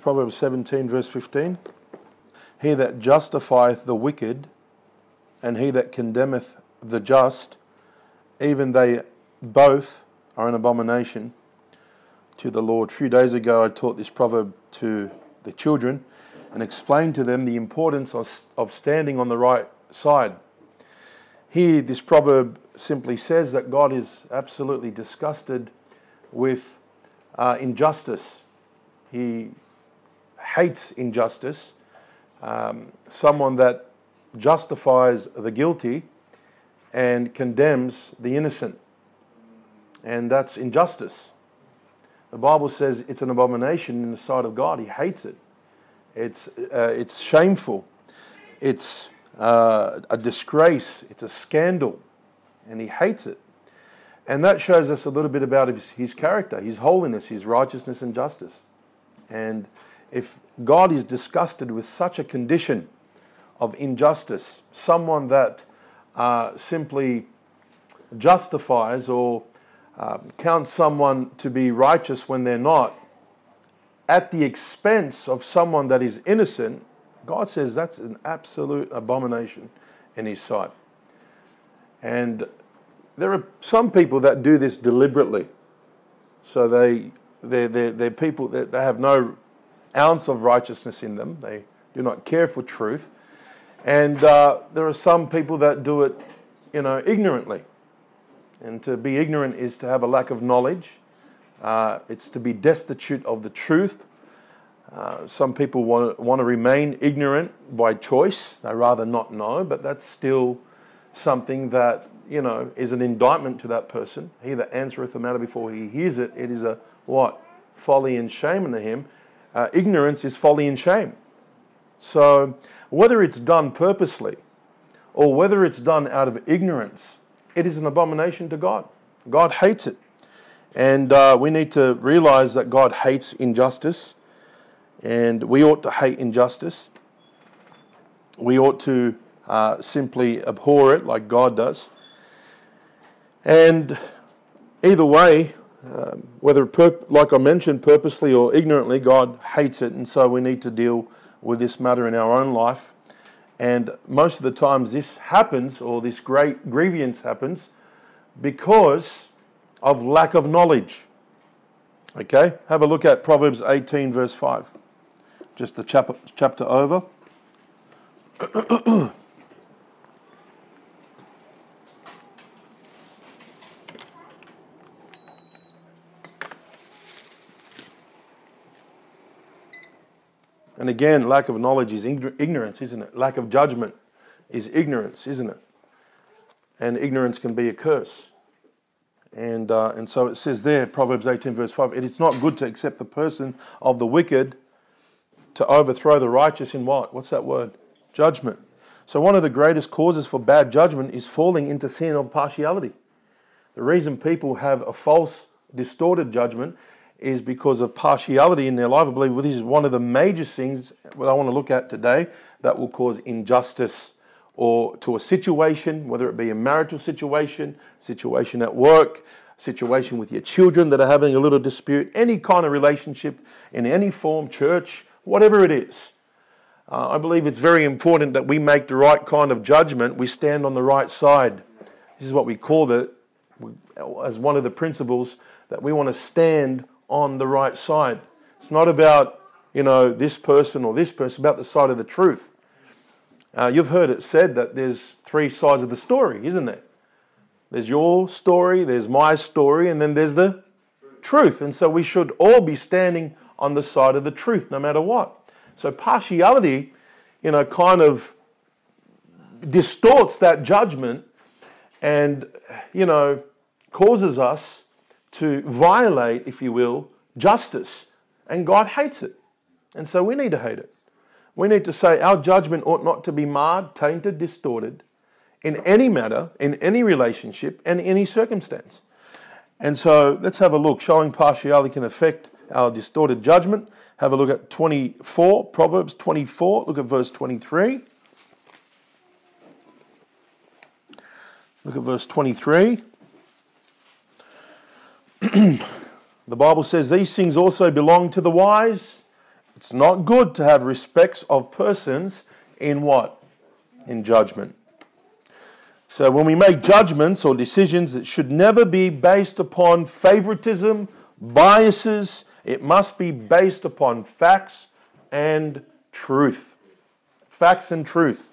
Proverbs 17, verse 15. He that justifieth the wicked and he that condemneth the just, even they both are an abomination to the Lord. A few days ago, I taught this proverb to the children and explained to them the importance of, of standing on the right side. Here, this proverb simply says that God is absolutely disgusted with uh, injustice. He hates injustice. Um, someone that justifies the guilty and condemns the innocent. And that's injustice. The Bible says it's an abomination in the sight of God. He hates it. It's, uh, it's shameful. It's uh, a disgrace. It's a scandal. And he hates it. And that shows us a little bit about his, his character, his holiness, his righteousness and justice. And if God is disgusted with such a condition of injustice, someone that uh, simply justifies or uh, counts someone to be righteous when they're not, at the expense of someone that is innocent, God says that's an absolute abomination in His sight. And there are some people that do this deliberately. So they, they're, they're, they're people that they have no ounce of righteousness in them. They do not care for truth. And uh, there are some people that do it, you know, ignorantly. And to be ignorant is to have a lack of knowledge. Uh, it's to be destitute of the truth. Uh, some people want, want to remain ignorant by choice. They rather not know, but that's still something that, you know, is an indictment to that person. He that answereth the matter before he hears it, it is a what? Folly and shame unto him. Uh, ignorance is folly and shame. So, whether it's done purposely or whether it's done out of ignorance, it is an abomination to God. God hates it. And uh, we need to realize that God hates injustice, and we ought to hate injustice. We ought to uh, simply abhor it like God does. And either way, um, whether, like I mentioned, purposely or ignorantly, God hates it, and so we need to deal with this matter in our own life. And most of the times, this happens, or this great grievance happens, because of lack of knowledge. Okay, have a look at Proverbs 18, verse 5. Just the chapter, chapter over. And again, lack of knowledge is ignorance, isn't it? Lack of judgment is ignorance, isn't it? And ignorance can be a curse. And, uh, and so it says there, Proverbs 18, verse 5, it is not good to accept the person of the wicked to overthrow the righteous in what? What's that word? Judgment. So, one of the greatest causes for bad judgment is falling into sin of partiality. The reason people have a false, distorted judgment is because of partiality in their life. I believe this is one of the major things that I want to look at today that will cause injustice or to a situation, whether it be a marital situation, situation at work, situation with your children that are having a little dispute, any kind of relationship in any form, church, whatever it is. Uh, I believe it's very important that we make the right kind of judgment. We stand on the right side. This is what we call it as one of the principles that we want to stand on the right side. It's not about, you know, this person or this person, it's about the side of the truth. Uh, you've heard it said that there's three sides of the story, isn't there? There's your story, there's my story, and then there's the truth. And so we should all be standing on the side of the truth, no matter what. So partiality, you know, kind of distorts that judgment and, you know, causes us to violate, if you will, justice. And God hates it. And so we need to hate it. We need to say our judgment ought not to be marred, tainted, distorted in any matter, in any relationship, and any circumstance. And so let's have a look. Showing partiality can affect our distorted judgment. Have a look at 24, Proverbs 24. Look at verse 23. Look at verse 23. The Bible says these things also belong to the wise It's not good to have respects of persons in what? In judgment. So when we make judgments or decisions, it should never be based upon favoritism, biases. It must be based upon facts and truth. Facts and truth.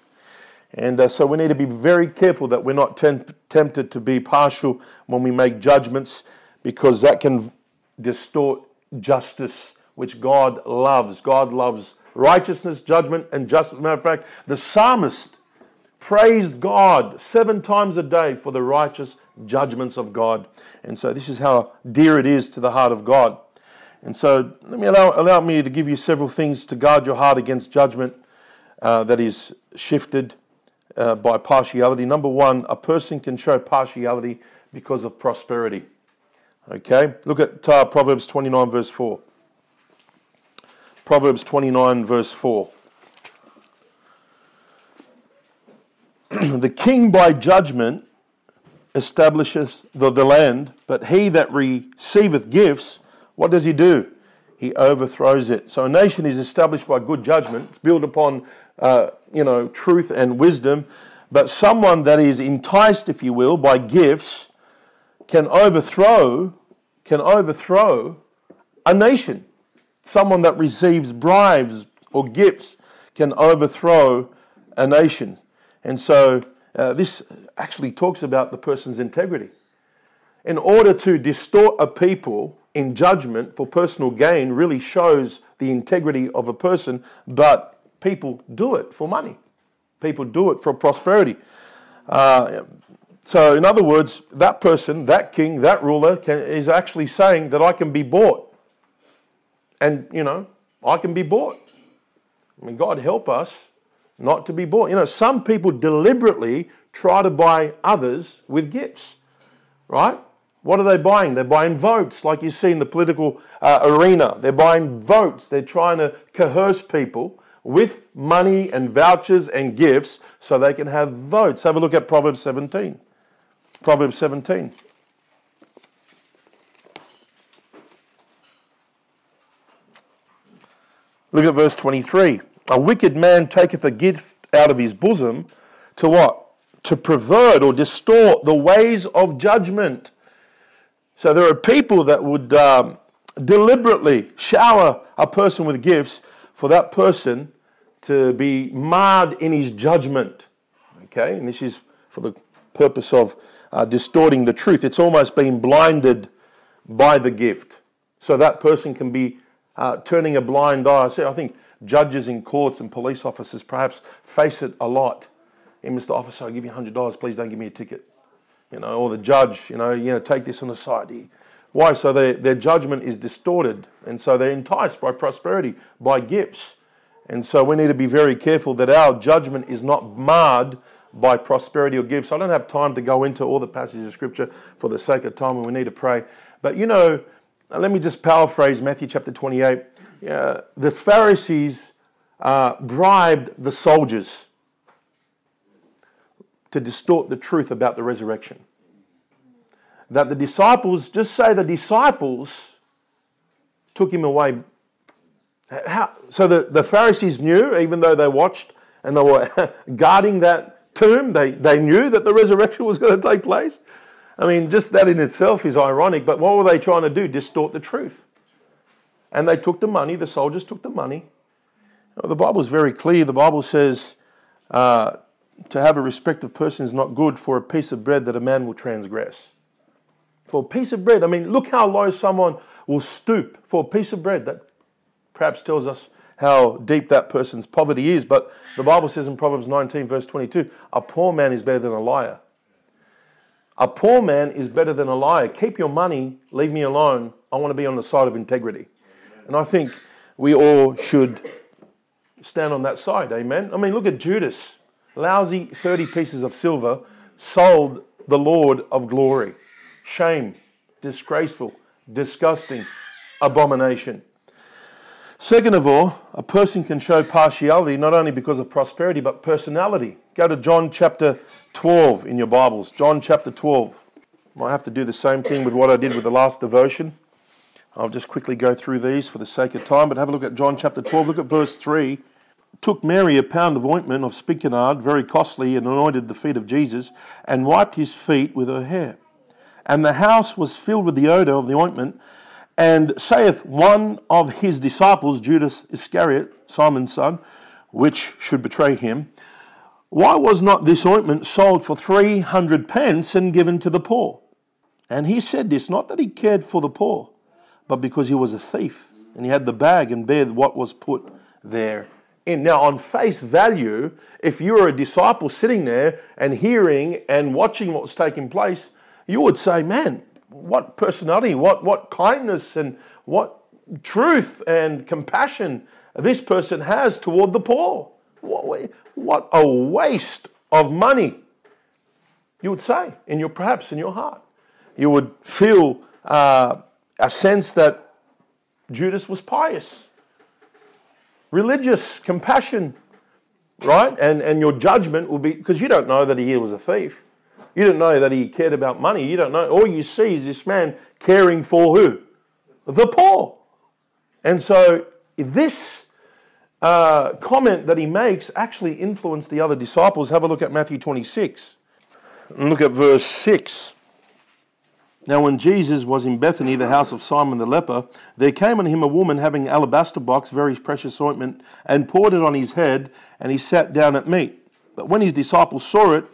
And uh, so we need to be very careful that we're not temp- tempted to be partial when we make judgments because that can distort justice which God loves. God loves righteousness, judgment, and justice. Matter of fact, the psalmist praised God seven times a day for the righteous judgments of God. And so this is how dear it is to the heart of God. And so let me allow, allow me to give you several things to guard your heart against judgment uh, that is shifted uh, by partiality. Number one, a person can show partiality because of prosperity. Okay, look at uh, Proverbs 29, verse 4. Proverbs 29, verse 4. the king by judgment establishes the, the land, but he that receiveth gifts, what does he do? He overthrows it. So a nation is established by good judgment. It's built upon, uh, you know, truth and wisdom. But someone that is enticed, if you will, by gifts can overthrow, can overthrow a nation someone that receives bribes or gifts can overthrow a nation. And so uh, this actually talks about the person's integrity. In order to distort a people in judgment for personal gain, really shows the integrity of a person, but people do it for money. People do it for prosperity. Uh, so, in other words, that person, that king, that ruler can, is actually saying that I can be bought. And, you know, I can be bought. I mean, God help us not to be bought. You know, some people deliberately try to buy others with gifts, right? What are they buying? They're buying votes, like you see in the political uh, arena. They're buying votes. They're trying to coerce people with money and vouchers and gifts so they can have votes. Have a look at Proverbs 17. Proverbs 17. Look at verse 23. A wicked man taketh a gift out of his bosom to what? To pervert or distort the ways of judgment. So there are people that would um, deliberately shower a person with gifts for that person to be marred in his judgment. Okay, and this is for the purpose of uh, distorting the truth. It's almost been blinded by the gift. So that person can be uh, turning a blind eye. I, see, I think judges in courts and police officers perhaps face it a lot. Hey, Mr. Officer, I'll give you $100, please don't give me a ticket. You know, or the judge, you know, you know, take this on the side. Why? So their, their judgment is distorted. And so they're enticed by prosperity, by gifts. And so we need to be very careful that our judgment is not marred by prosperity or gifts. I don't have time to go into all the passages of Scripture for the sake of time, and we need to pray. But you know, let me just paraphrase Matthew chapter 28. Uh, the Pharisees uh, bribed the soldiers to distort the truth about the resurrection. That the disciples, just say the disciples took him away. How? So the, the Pharisees knew, even though they watched and they were guarding that tomb, they, they knew that the resurrection was going to take place. I mean, just that in itself is ironic, but what were they trying to do? Distort the truth. And they took the money, the soldiers took the money. The Bible is very clear. The Bible says uh, to have a respect of person is not good for a piece of bread that a man will transgress. For a piece of bread, I mean, look how low someone will stoop for a piece of bread. That perhaps tells us how deep that person's poverty is. But the Bible says in Proverbs 19, verse 22, a poor man is better than a liar. A poor man is better than a liar. Keep your money, leave me alone. I want to be on the side of integrity. And I think we all should stand on that side. Amen. I mean, look at Judas. Lousy 30 pieces of silver sold the Lord of glory. Shame, disgraceful, disgusting, abomination. Second of all, a person can show partiality not only because of prosperity but personality. Go to John chapter 12 in your Bibles. John chapter 12. Might have to do the same thing with what I did with the last devotion. I'll just quickly go through these for the sake of time, but have a look at John chapter 12. Look at verse 3. Took Mary a pound of ointment of spikenard, very costly, and anointed the feet of Jesus, and wiped his feet with her hair. And the house was filled with the odour of the ointment. And saith one of his disciples, Judas Iscariot, Simon's son, which should betray him, Why was not this ointment sold for three hundred pence and given to the poor? And he said this not that he cared for the poor, but because he was a thief and he had the bag and bared what was put there in. Now, on face value, if you were a disciple sitting there and hearing and watching what was taking place, you would say, Man, what personality, what, what kindness, and what truth and compassion this person has toward the poor. What, what a waste of money, you would say, in your perhaps in your heart. You would feel uh, a sense that Judas was pious, religious, compassion, right? And, and your judgment will be because you don't know that he was a thief. You don't know that he cared about money. You don't know. All you see is this man caring for who? The poor. And so this uh, comment that he makes actually influenced the other disciples. Have a look at Matthew 26 and look at verse 6. Now, when Jesus was in Bethany, the house of Simon the leper, there came on him a woman having alabaster box, very precious ointment, and poured it on his head, and he sat down at meat. But when his disciples saw it,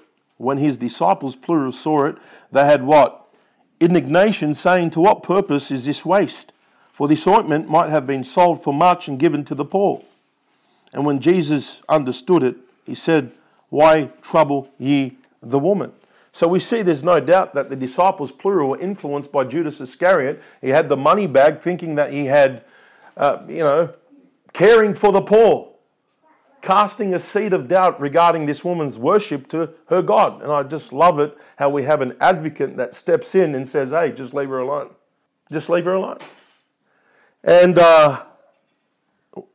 when his disciples, plural, saw it, they had what? Indignation, saying, To what purpose is this waste? For this ointment might have been sold for much and given to the poor. And when Jesus understood it, he said, Why trouble ye the woman? So we see there's no doubt that the disciples, plural, were influenced by Judas Iscariot. He had the money bag thinking that he had, uh, you know, caring for the poor, casting a seed of doubt regarding this woman's worship to her God. And I just love it how we have an advocate that steps in and says, hey, just leave her alone. Just leave her alone. And uh,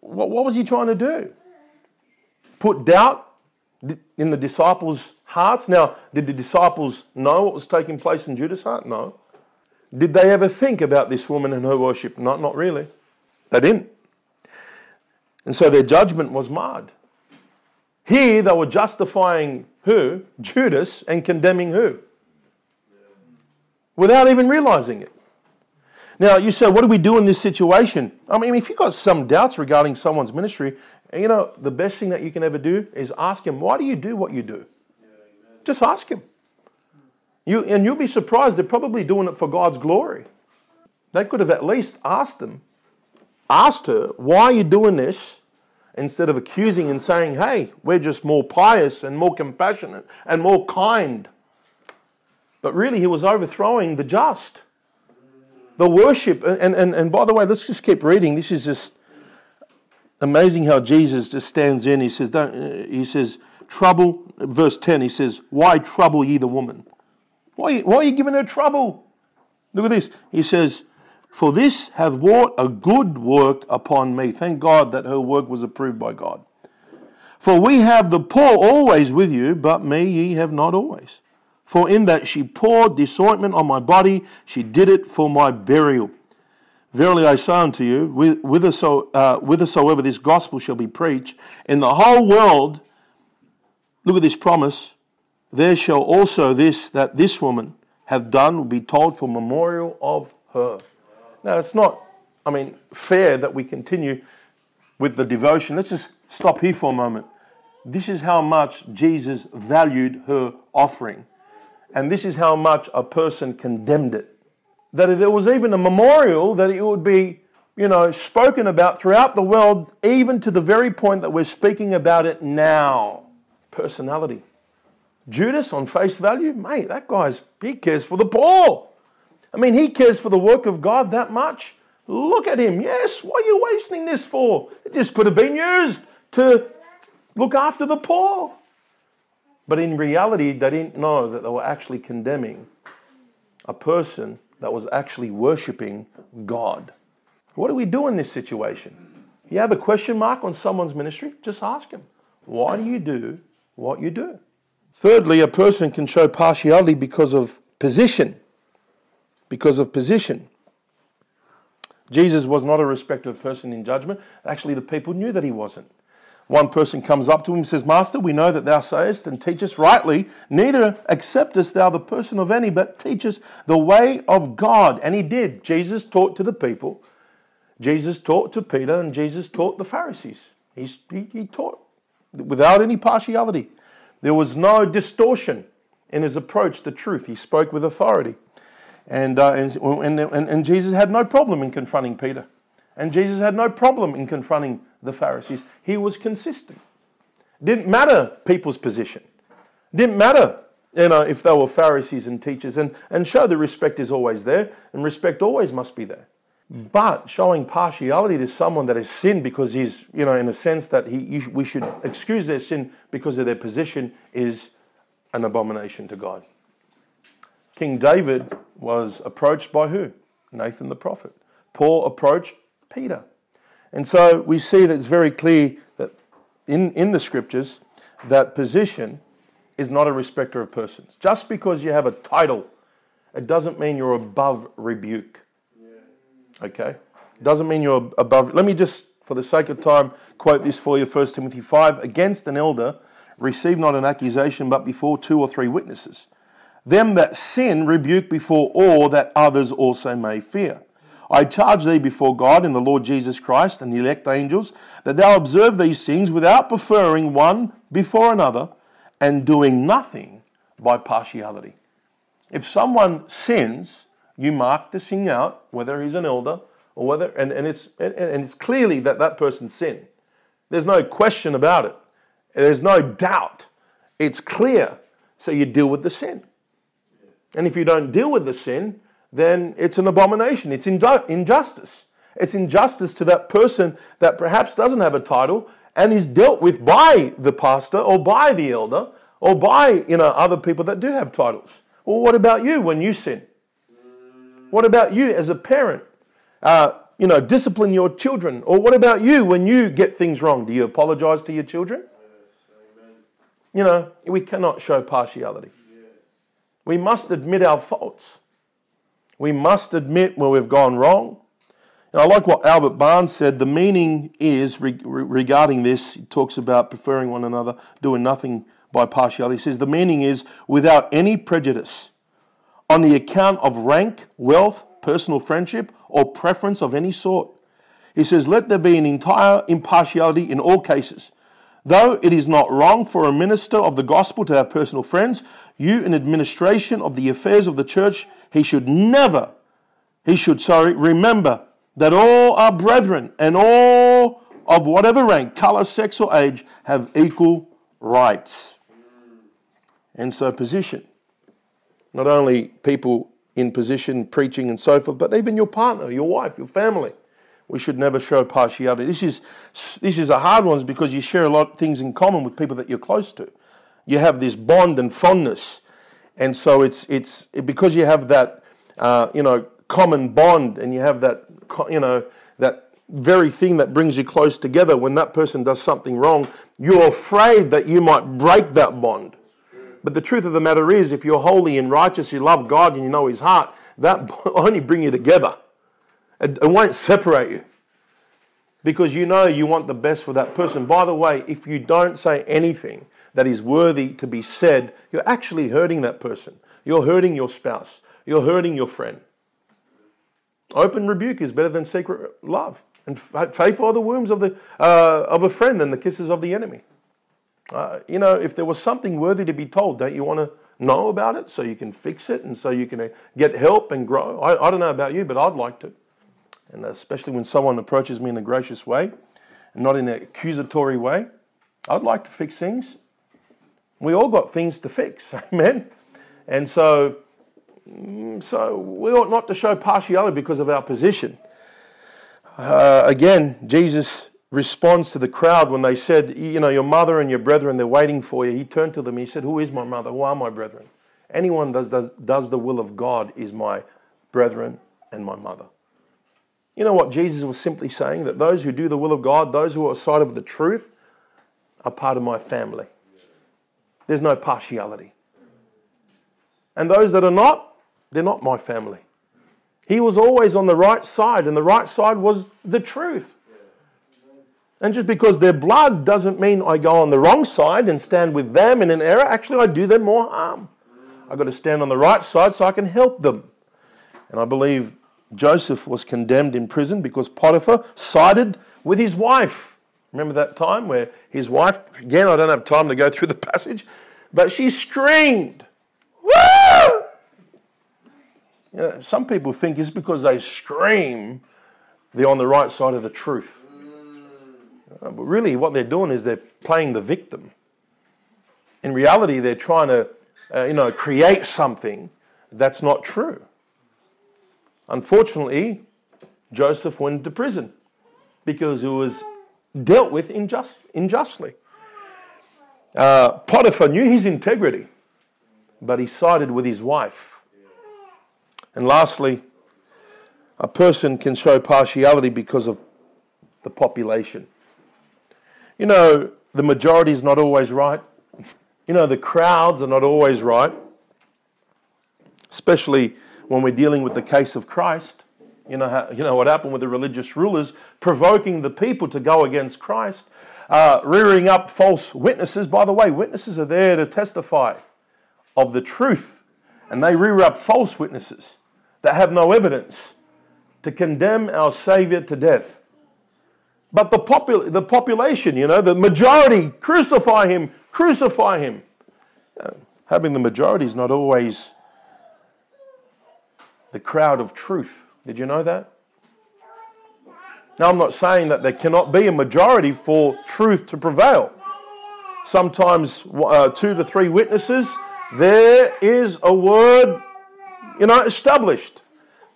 what, what was he trying to do? Put doubt in the disciples' hearts. Now, did the disciples know what was taking place in Judas' heart? No. Did they ever think about this woman and her worship? Not, not really. They didn't. And so their judgment was marred. Here they were justifying who? Judas and condemning who? Without even realizing it. Now, you say, what do we do in this situation? I mean, if you've got some doubts regarding someone's ministry, you know, the best thing that you can ever do is ask him, why do you do what you do? Just ask him. You, and you'll be surprised, they're probably doing it for God's glory. They could have at least asked him, asked her, why are you doing this? Instead of accusing and saying, hey, we're just more pious and more compassionate and more kind. But really, he was overthrowing the just. The worship, and, and, and by the way, let's just keep reading. This is just amazing how Jesus just stands in. He says, don't, he says, trouble, verse 10, he says, Why trouble ye the woman? Why, why are you giving her trouble? Look at this. He says, For this hath wrought a good work upon me. Thank God that her work was approved by God. For we have the poor always with you, but me ye have not always. For in that she poured this ointment on my body, she did it for my burial. Verily I say unto you, whithersoever uh, this gospel shall be preached in the whole world, look at this promise, there shall also this that this woman have done be told for memorial of her. Now it's not, I mean, fair that we continue with the devotion. Let's just stop here for a moment. This is how much Jesus valued her offering. And this is how much a person condemned it that there was even a memorial that it would be, you know, spoken about throughout the world, even to the very point that we're speaking about it now. Personality. Judas, on face value, mate, that guy's, he cares for the poor. I mean, he cares for the work of God that much. Look at him. Yes, what are you wasting this for? It just could have been used to look after the poor. But in reality, they didn't know that they were actually condemning a person that was actually worshiping God. What do we do in this situation? You have a question mark on someone's ministry? Just ask him, why do you do what you do? Thirdly, a person can show partiality because of position. Because of position. Jesus was not a respecter of person in judgment. Actually, the people knew that he wasn't. One person comes up to him and says, Master, we know that thou sayest and teachest rightly, neither acceptest thou the person of any, but teachest the way of God. And he did. Jesus taught to the people. Jesus taught to Peter, and Jesus taught the Pharisees. He, he, he taught without any partiality. There was no distortion in his approach to truth. He spoke with authority. And, uh, and, and, and, Jesus had no problem in confronting Peter. And Jesus had no problem in confronting the Pharisees. He was consistent. Didn't matter people's position. Didn't matter you know, if they were Pharisees and teachers. And, and show that respect is always there, and respect always must be there. But showing partiality to someone that has sinned because he's, you know, in a sense that he, we should excuse their sin because of their position is an abomination to God. King David was approached by who? Nathan the prophet. Paul approached Peter. And so we see that it's very clear that in, in the scriptures that position is not a respecter of persons. Just because you have a title, it doesn't mean you're above rebuke. Okay? Doesn't mean you're above. Let me just, for the sake of time, quote this for you 1 Timothy 5 Against an elder, receive not an accusation, but before two or three witnesses. Them that sin rebuke before all, that others also may fear. I charge thee before God and the Lord Jesus Christ and the elect angels that thou observe these things without preferring one before another and doing nothing by partiality. If someone sins, you mark the sin out, whether he's an elder or whether, and, and, it's, and, and it's clearly that that person sinned. There's no question about it. There's no doubt. It's clear. So you deal with the sin. And if you don't deal with the sin, then it's an abomination. It's injustice. It's injustice to that person that perhaps doesn't have a title and is dealt with by the pastor or by the elder or by you know other people that do have titles. Well, what about you when you sin? What about you as a parent? Uh, you know, discipline your children. Or what about you when you get things wrong? Do you apologize to your children? You know, we cannot show partiality. We must admit our faults. We must admit where we've gone wrong. And I like what Albert Barnes said. The meaning is regarding this, he talks about preferring one another, doing nothing by partiality. He says the meaning is without any prejudice on the account of rank, wealth, personal friendship, or preference of any sort. He says, Let there be an entire impartiality in all cases. Though it is not wrong for a minister of the gospel to have personal friends, you in administration of the affairs of the church, he should never, he should, sorry, remember that all are brethren and all of whatever rank, color, sex, or age have equal rights. And so, position not only people in position preaching and so forth, but even your partner, your wife, your family. We should never show partiality. This is, this is a hard one because you share a lot of things in common with people that you're close to. You have this bond and fondness. And so it's, it's because you have that, uh, you know, common bond and you have that, you know, that very thing that brings you close together. When that person does something wrong, you're afraid that you might break that bond. But the truth of the matter is, if you're holy and righteous, you love God and you know His heart, that only bring you together. It, won't separate you. Because you know you want the best for that person. By the way, if you don't say anything that is worthy to be said, you're actually hurting that person. You're hurting your spouse. You're hurting your friend. Open rebuke is better than secret love. And faithful are the wounds of, the, uh, of a friend than the kisses of the enemy. Uh, you know, if there was something worthy to be told, don't you want to know about it so you can fix it and so you can uh, get help and grow? I, I don't know about you, but I'd like to. And especially when someone approaches me in a gracious way and not in an accusatory way, I'd like to fix things. We all got things to fix, amen? And so, mm, so we ought not to show partiality because of our position. Uh, again, Jesus responds to the crowd when they said, You know, your mother and your brethren, they're waiting for you. He turned to them. He said, Who is my mother? Who are my brethren? Anyone does, does, does the will of God is my brethren and my mother. You know what Jesus was simply saying? That those who do the will of God, those who are side of the truth, are part of my family. There's no partiality. And those that are not, they're not my family. He was always on the right side, and the right side was the truth. And just because they're blood doesn't mean I go on the wrong side and stand with them in an error. Actually, I do them more harm. I've got to stand on the right side so I can help them. And I believe Joseph was condemned in prison because Potiphar sided with his wife. Remember that time where his wife, again, I don't have time to go through the passage, but she screamed, Woo! You know, some people think it's because they scream they're on the right side of the truth. Uh, but really, what they're doing is they're playing the victim. In reality, they're trying to, uh, you know, create something that's not true. Unfortunately, Joseph went to prison because he was dealt with unjust, unjustly. Uh, Potiphar knew his integrity, but he sided with his wife. And lastly, a person can show partiality because of the population. You know, the majority is not always right. You know, the crowds are not always right, especially when we're dealing with the case of Christ. You know, how, you know what happened with the religious rulers, provoking the people to go against Christ, uh, rearing up false witnesses. By the way, witnesses are there to testify of the truth, and they rear up false witnesses that have no evidence to condemn our Savior to death. But the, popul- the population, you know, the majority, crucify him, crucify him. Uh, having the majority is not always the crowd of truth. Did you know that? Now, I'm not saying that there cannot be a majority for truth to prevail. Sometimes uh, two to three witnesses, there is a word, you know, established.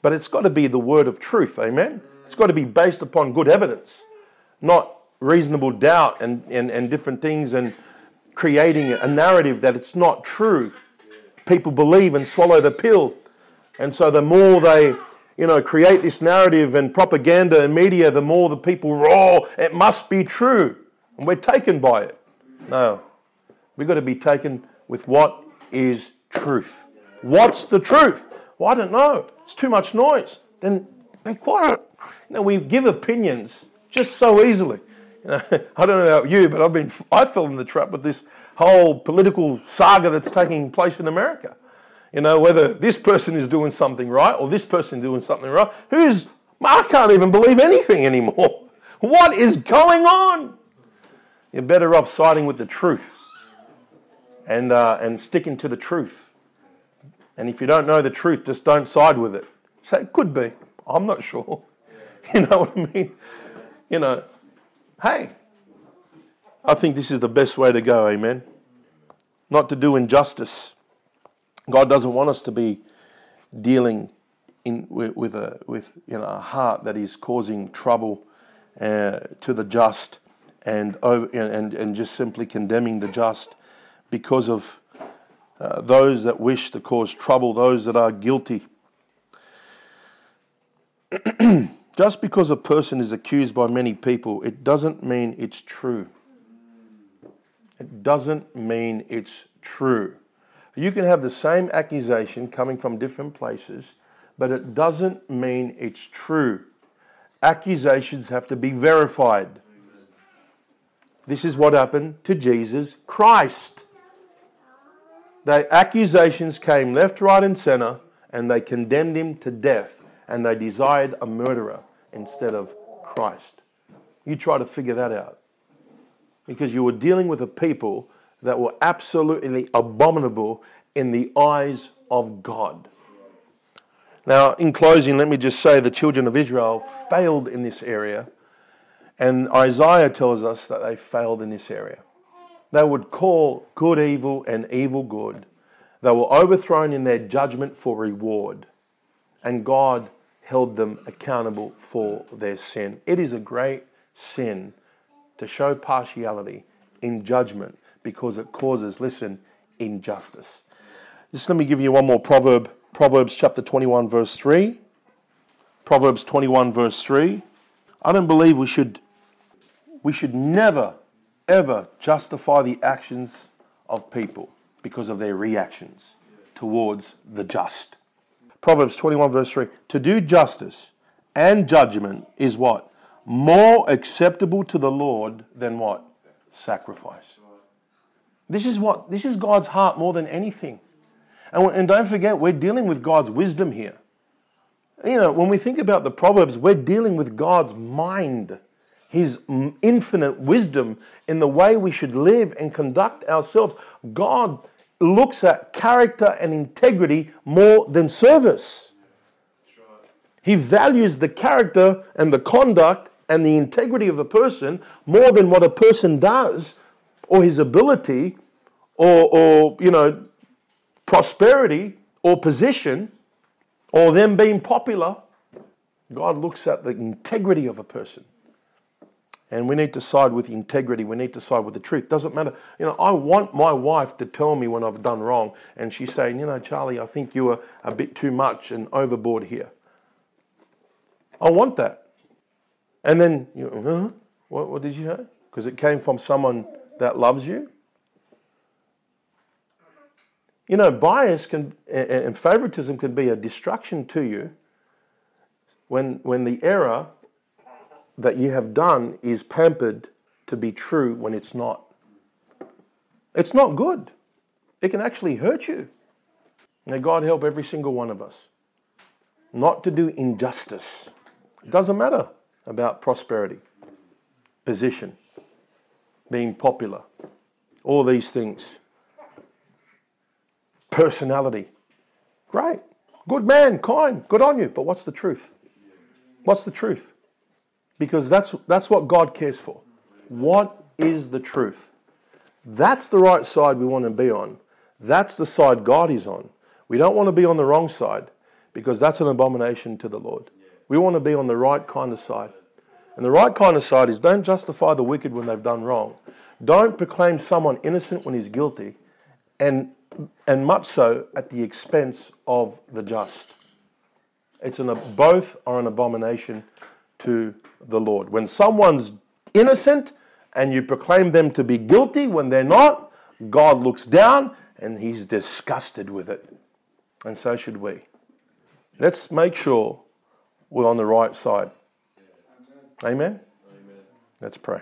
But it's got to be the word of truth, amen? It's got to be based upon good evidence, not reasonable doubt and, and, and different things and creating a narrative that it's not true. People believe and swallow the pill. And so the more they you know, create this narrative and propaganda and media, the more the people roar, it must be true. And we're taken by it. No. We've got to be taken with what is truth. What's the truth? Well, I don't know. It's too much noise. Then be quiet. You know, we give opinions just so easily. You know, I don't know about you, but I've been I fell in the trap with this whole political saga that's taking place in America. You know, whether this person is doing something right or this person doing something right. Who's, I can't even believe anything anymore. What is going on? You're better off siding with the truth and, uh, and sticking to the truth. And if you don't know the truth, just don't side with it. Say, it could be. I'm not sure. You know what I mean? You know, hey, I think this is the best way to go, amen? Not to do injustice God doesn't want us to be dealing in, with, with, a, with you know, a heart that is causing trouble uh, to the just and, and, and just simply condemning the just because of uh, those that wish to cause trouble, those that are guilty. just because a person is accused by many people, it doesn't mean it's true. It doesn't mean it's true. You can have the same accusation coming from different places, but it doesn't mean it's true. Accusations have to be verified. This is what happened to Jesus Christ. The accusations came left, right, and center, and they condemned him to death, and they desired a murderer instead of Christ. You try to figure that out. Because you were dealing with a people that were absolutely abominable in the eyes of God. Now, in closing, let me just say the children of Israel failed in this area, and Isaiah tells us that they failed in this area. They would call good evil and evil good. They were overthrown in their judgment for reward, and God held them accountable for their sin. It is a great sin to show partiality in judgment because it causes, listen, injustice. Just let me give you one more proverb. Proverbs chapter 21, verse 3. Proverbs 21, verse 3. I don't believe we should, we should never, ever justify the actions of people because of their reactions towards the just. Proverbs 21, verse 3 To do justice and judgment is what? More acceptable to the Lord than what? Sacrifice. This is what this is God's heart more than anything. And, and don't forget, we're dealing with God's wisdom here. You know, when we think about the Proverbs, we're dealing with God's mind, His infinite wisdom in the way we should live and conduct ourselves. God looks at character and integrity more than service. He values the character and the conduct and the integrity of a person more than what a person does or his ability or, or you know, prosperity or position or them being popular. God looks at the integrity of a person. And we need to side with integrity. We need to side with the truth. Doesn't matter. You know, I want my wife to tell me when I've done wrong. And she's saying, you know, Charlie, I think you were a bit too much and overboard here. I want that. And then, you, huh? what, what did you say? Because it came from someone that loves you. You know, bias can, and favoritism can be a destruction to you when, when the error that you have done is pampered to be true when it's not. It's not good. It can actually hurt you. May God help every single one of us not to do injustice. It doesn't matter about prosperity, position, being popular, all these things. Personality. Great. Good man, kind, good on you. But what's the truth? What's the truth? Because that's, that's what God cares for. What is the truth? That's the right side we want to be on. That's the side God is on. We don't want to be on the wrong side because that's an abomination to the Lord. We want to be on the right kind of side. And the right kind of side is don't justify the wicked when they've done wrong. Don't proclaim someone innocent when he's guilty, and, and much so at the expense of the just. It's an, both are an abomination to the Lord. When someone's innocent and you proclaim them to be guilty when they're not, God looks down and he's disgusted with it. And so should we. Let's make sure we're on the right side. Amen? Amen. Let's pray.